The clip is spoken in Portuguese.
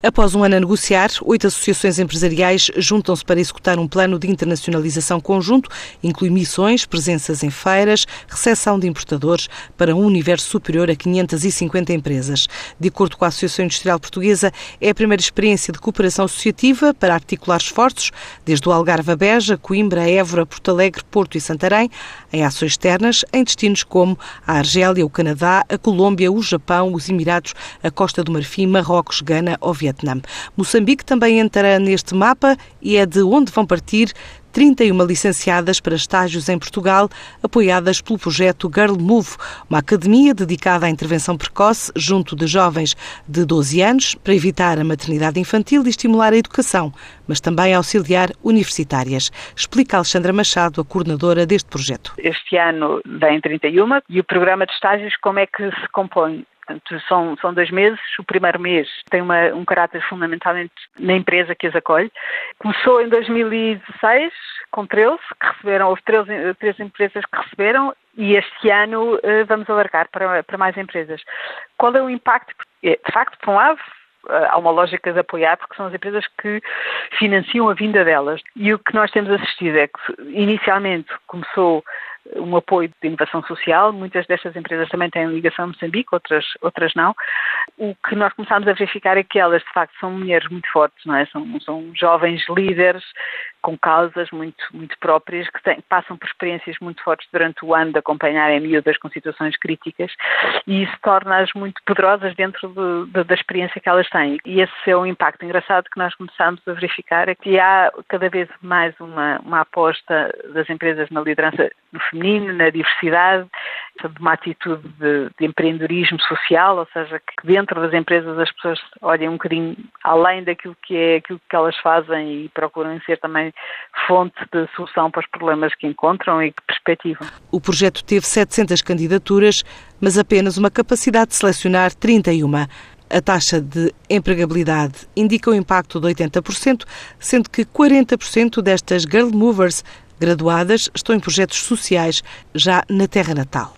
Após um ano a negociar, oito associações empresariais juntam-se para executar um plano de internacionalização conjunto, inclui missões, presenças em feiras, recepção de importadores para um universo superior a 550 empresas. De acordo com a Associação Industrial Portuguesa, é a primeira experiência de cooperação associativa para articular esforços, desde o Algarve a Beja, Coimbra, Évora, Porto Alegre, Porto e Santarém, em ações externas em destinos como a Argélia, o Canadá, a Colômbia, o Japão, os Emirados, a Costa do Marfim, Marrocos, Gana ou Vietnã. Vietnã. Moçambique também entrará neste mapa e é de onde vão partir 31 licenciadas para estágios em Portugal, apoiadas pelo projeto Girl Move, uma academia dedicada à intervenção precoce junto de jovens de 12 anos para evitar a maternidade infantil e estimular a educação, mas também auxiliar universitárias. Explica Alexandra Machado, a coordenadora deste projeto. Este ano vem 31 e o programa de estágios como é que se compõe? Portanto, são, são dois meses. O primeiro mês tem uma, um caráter fundamentalmente na empresa que as acolhe. Começou em 2016, com 13, que receberam, houve 13, 13 empresas que receberam, e este ano uh, vamos alargar para, para mais empresas. Qual é o impacto? É, de facto, por um lado, eh, há uma lógica de apoiar, porque são as empresas que financiam a vinda delas. E o que nós temos assistido é que, inicialmente, começou um apoio de inovação social. Muitas destas empresas também têm ligação a Moçambique, outras, outras não. O que nós começámos a verificar é que elas, de facto, são mulheres muito fortes, não é? São, são jovens líderes com causas muito, muito próprias, que têm, passam por experiências muito fortes durante o ano de acompanharem miúdas com situações críticas e isso torna-as muito poderosas dentro de, de, da experiência que elas têm. E esse é o impacto engraçado que nós começamos a verificar, é que há cada vez mais uma, uma aposta das empresas na liderança no feminino, na diversidade, de uma atitude de, de, empreendedorismo social, ou seja, que dentro das empresas as pessoas olhem um bocadinho além daquilo que é aquilo que elas fazem e procuram ser também fonte de solução para os problemas que encontram e que perspectivam. O projeto teve 700 candidaturas, mas apenas uma capacidade de selecionar 31. A taxa de empregabilidade indica um impacto de 80%, sendo que 40% destas Girl Movers graduadas estão em projetos sociais já na terra natal.